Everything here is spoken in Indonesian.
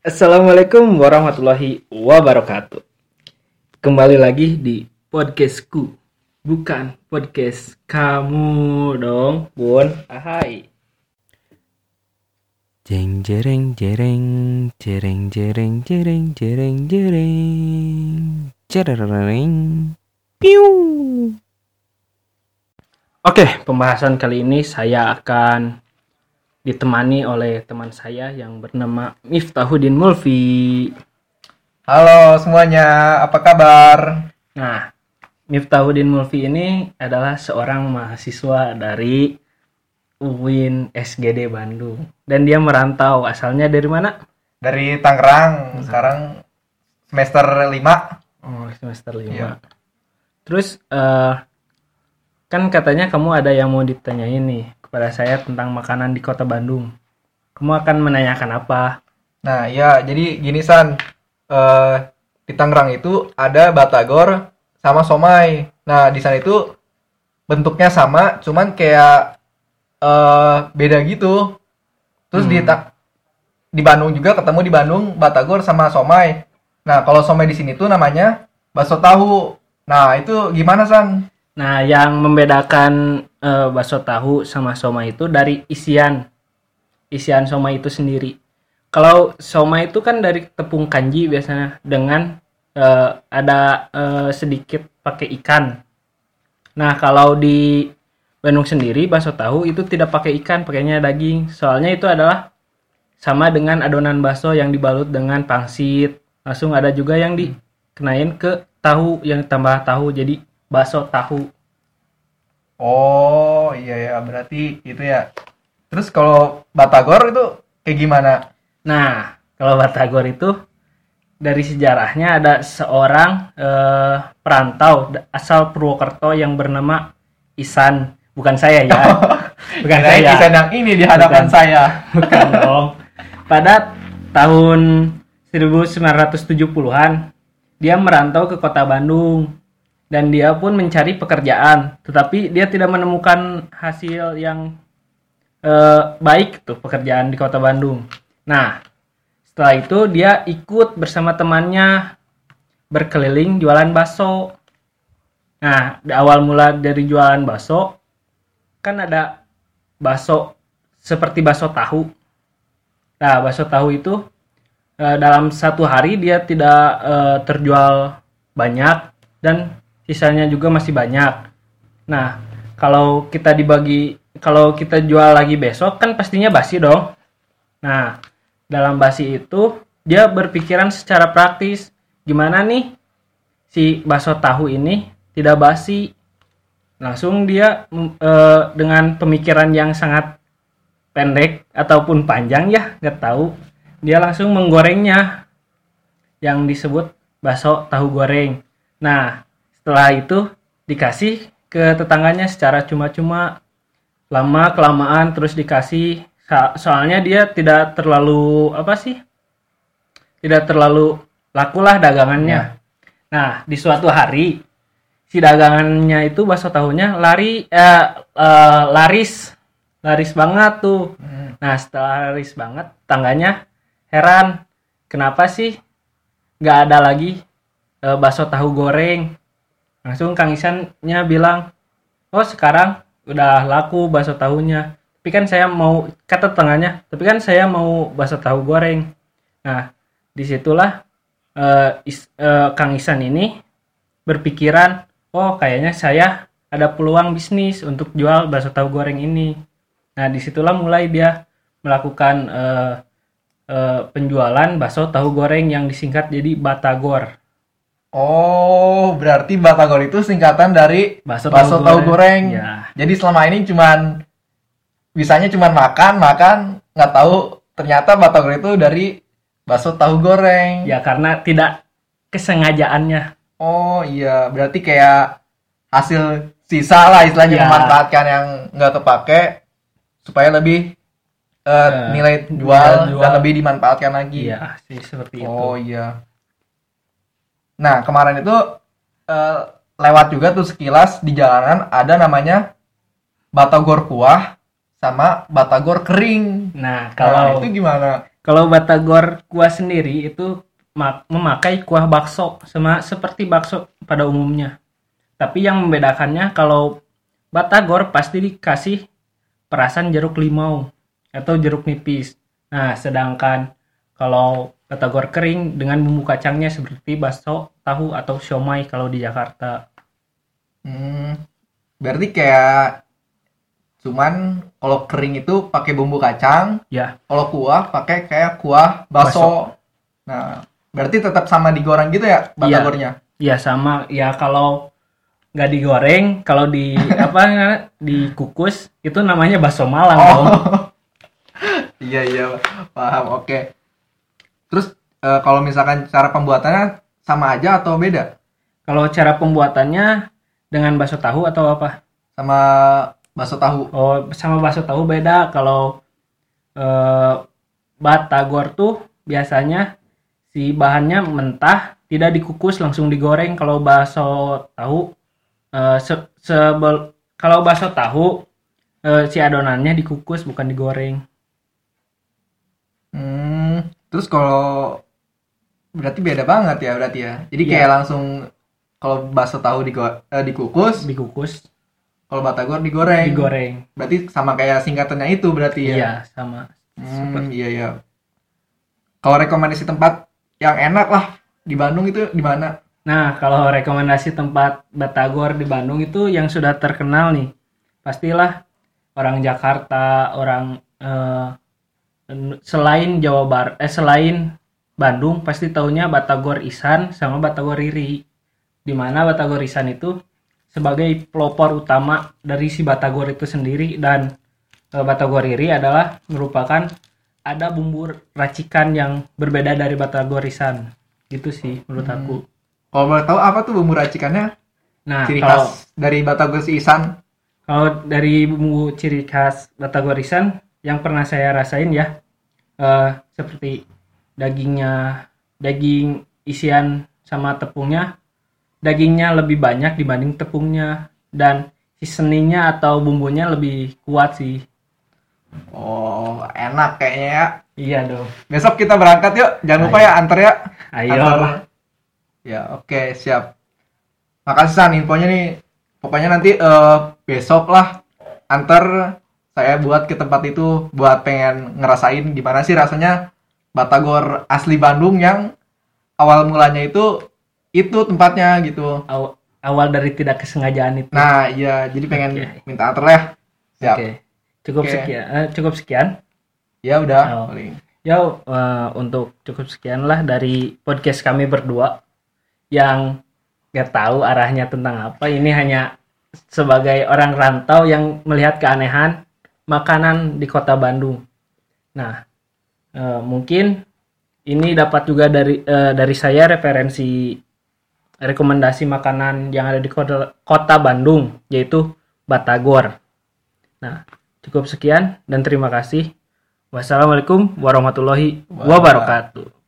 Assalamualaikum warahmatullahi wabarakatuh. Kembali lagi di podcastku, bukan podcast kamu dong, Bun. Ahai. Jeng jereng jereng jereng jereng jereng jereng jereng jereng piu Oke, pembahasan kali ini saya akan ditemani oleh teman saya yang bernama Miftahudin Mulfi. Halo semuanya, apa kabar? Nah, Miftahudin Mulfi ini adalah seorang mahasiswa dari UIN SGD Bandung dan dia merantau asalnya dari mana? Dari Tangerang, sekarang semester 5 Oh, semester 5. Iya. Terus eh, kan katanya kamu ada yang mau ditanyain nih kepada saya tentang makanan di Kota Bandung. Kamu akan menanyakan apa? Nah ya, jadi gini San Eh, Di Tangerang itu ada Batagor sama Somai Nah di sana itu bentuknya sama, cuman kayak eh beda gitu Terus di, Hmm. Ta- di Bandung juga ketemu di Bandung Batagor sama Somai Nah kalau Somai di sini tuh namanya bakso tahu Nah itu gimana San? Nah, yang membedakan eh, bakso tahu sama somai itu dari isian. Isian somai itu sendiri. Kalau somai itu kan dari tepung kanji biasanya dengan eh, ada eh, sedikit pakai ikan. Nah, kalau di Bandung sendiri bakso tahu itu tidak pakai ikan, pakainya daging. Soalnya itu adalah sama dengan adonan bakso yang dibalut dengan pangsit. Langsung ada juga yang dikenain ke tahu yang tambah tahu jadi bakso tahu. Oh iya ya berarti itu ya. Terus kalau Batagor itu kayak gimana? Nah, kalau Batagor itu dari sejarahnya ada seorang eh, perantau asal Purwokerto yang bernama Isan. Bukan saya ya. Bukan saya. Isan yang ini di hadapan Bukan. saya. Bukan dong. Pada tahun 1970-an dia merantau ke kota Bandung dan dia pun mencari pekerjaan, tetapi dia tidak menemukan hasil yang eh, baik tuh pekerjaan di kota Bandung. Nah, setelah itu dia ikut bersama temannya berkeliling jualan bakso. Nah, di awal mula dari jualan bakso kan ada bakso seperti bakso tahu. Nah, bakso tahu itu eh, dalam satu hari dia tidak eh, terjual banyak dan sisanya juga masih banyak. Nah, kalau kita dibagi kalau kita jual lagi besok kan pastinya basi dong. Nah, dalam basi itu dia berpikiran secara praktis gimana nih si bakso tahu ini tidak basi. Langsung dia eh, dengan pemikiran yang sangat pendek ataupun panjang ya nggak tahu dia langsung menggorengnya yang disebut bakso tahu goreng nah setelah itu dikasih ke tetangganya secara cuma-cuma. Lama kelamaan terus dikasih. So- soalnya dia tidak terlalu apa sih? Tidak terlalu lakulah dagangannya. Nah di suatu hari si dagangannya itu bakso tahunya lari eh, eh, laris. Laris banget tuh. Hmm. Nah setelah laris banget, tangganya heran, kenapa sih nggak ada lagi eh, bakso tahu goreng? Langsung Kang Isannya bilang, oh sekarang udah laku bakso tahunya. Tapi kan saya mau kata tangannya, tapi kan saya mau bakso tahu goreng. Nah di situlah eh, is- eh, Kang Isan ini berpikiran, oh kayaknya saya ada peluang bisnis untuk jual bakso tahu goreng ini. Nah, di situlah mulai dia melakukan eh, eh, penjualan bakso tahu goreng yang disingkat jadi Batagor. Oh, berarti Batagor itu singkatan dari Bakso, bakso tahu goreng. Ya, Jadi selama ini cuman bisanya cuman makan, makan, nggak tahu ternyata Batagor itu dari bakso tahu goreng. ya karena tidak kesengajaannya. Oh iya, berarti kayak hasil sisa lah istilahnya Ya. memanfaatkan yang nggak kepake supaya lebih eh, Eh, nilai jual, nilai jual. dan lebih dimanfaatkan lagi. Iya, sih seperti Oh itu. iya. Nah kemarin itu eh, lewat juga tuh sekilas di jalanan ada namanya batagor kuah sama batagor kering. Nah, Kalau kalau itu gimana? Kalau batagor kuah sendiri itu ma- memakai kuah bakso sama seperti bakso pada umumnya. Tapi yang membedakannya kalau batagor pasti dikasih perasan jeruk limau atau jeruk nipis. Nah, sedangkan kalau batagor kering dengan bumbu kacangnya seperti bakso, tahu atau siomay kalau di Jakarta. Hmm, berarti kayak cuman kalau kering itu pakai bumbu kacang, Ya, kalau kuah pakai kayak kuah bakso. Nah, berarti tetap sama digoreng gitu ya batagornya? ya sama ya kalau nggak digoreng, kalau di apa dikukus itu namanya bakso Malang dong. Oh. iya iya paham oke. Terus eh, kalau misalkan cara pembuatannya sama aja atau beda? Kalau cara pembuatannya dengan bakso tahu atau apa? Sama bakso tahu. Oh, sama bakso tahu beda. Kalau eh, batagor tuh biasanya si bahannya mentah, tidak dikukus langsung digoreng. Kalau bakso tahu se- sebel- kalau bakso tahu eh, si adonannya dikukus bukan digoreng. Hmm, terus kalau berarti beda banget ya berarti ya. Jadi Iya. kayak langsung kalau bakso tahu digo- eh, dikukus, Dikukus, kalau batagor digoreng. digoreng. Berarti sama kayak singkatannya itu berarti ya. Iya, sama. Hmm, iya iya. Kalau rekomendasi tempat yang enak lah di Bandung itu di mana? Nah, kalau rekomendasi tempat Batagor di Bandung itu yang sudah terkenal nih, pastilah orang Jakarta, orang eh, selain Jawa Barat, eh selain Bandung pasti taunya Batagor Isan sama Batagor Riri. Di mana Batagor Isan itu sebagai pelopor utama dari si Batagor itu sendiri dan eh, Batagor Riri adalah merupakan ada bumbu racikan yang berbeda dari Batagor Isan. Gitu sih menurut Hmm. aku. Kalau boleh tahu apa tuh bumbu racikannya? Nah, Ciri kalau khas dari Batagor Isan. kalau dari bumbu ciri khas Batagorisan yang pernah saya rasain ya, eh, seperti dagingnya, daging isian sama tepungnya, dagingnya lebih banyak dibanding tepungnya dan seasoningnya atau bumbunya lebih kuat sih. Oh, enak kayaknya ya. Iya dong. Besok kita berangkat yuk. Jangan lupa Ayo. ya antar ya. Ayo Antar. lah. Ya, oke, siap. Makasih San infonya nih. Pokoknya nanti eh, besok lah antar saya buat ke tempat itu buat pengen ngerasain gimana sih rasanya Batagor asli Bandung yang awal mulanya itu itu tempatnya gitu. Aw- awal dari tidak kesengajaan itu. Nah, iya, jadi pengen Oke. minta antar ya. Siap. Oke. Cukup Oke. sekian. eh, cukup sekian. Ya udah, Oh. paling. Ya, eh, untuk cukup sekian lah dari podcast kami berdua yang gak tahu arahnya tentang apa. Ini hanya sebagai orang rantau yang melihat keanehan makanan di kota Bandung. Nah, eh, mungkin ini dapat juga dari eh, dari saya referensi rekomendasi makanan yang ada di kota, kota Bandung, yaitu Batagor. Nah, cukup sekian dan terima kasih. Wassalamualaikum warahmatullahi wabarakatuh.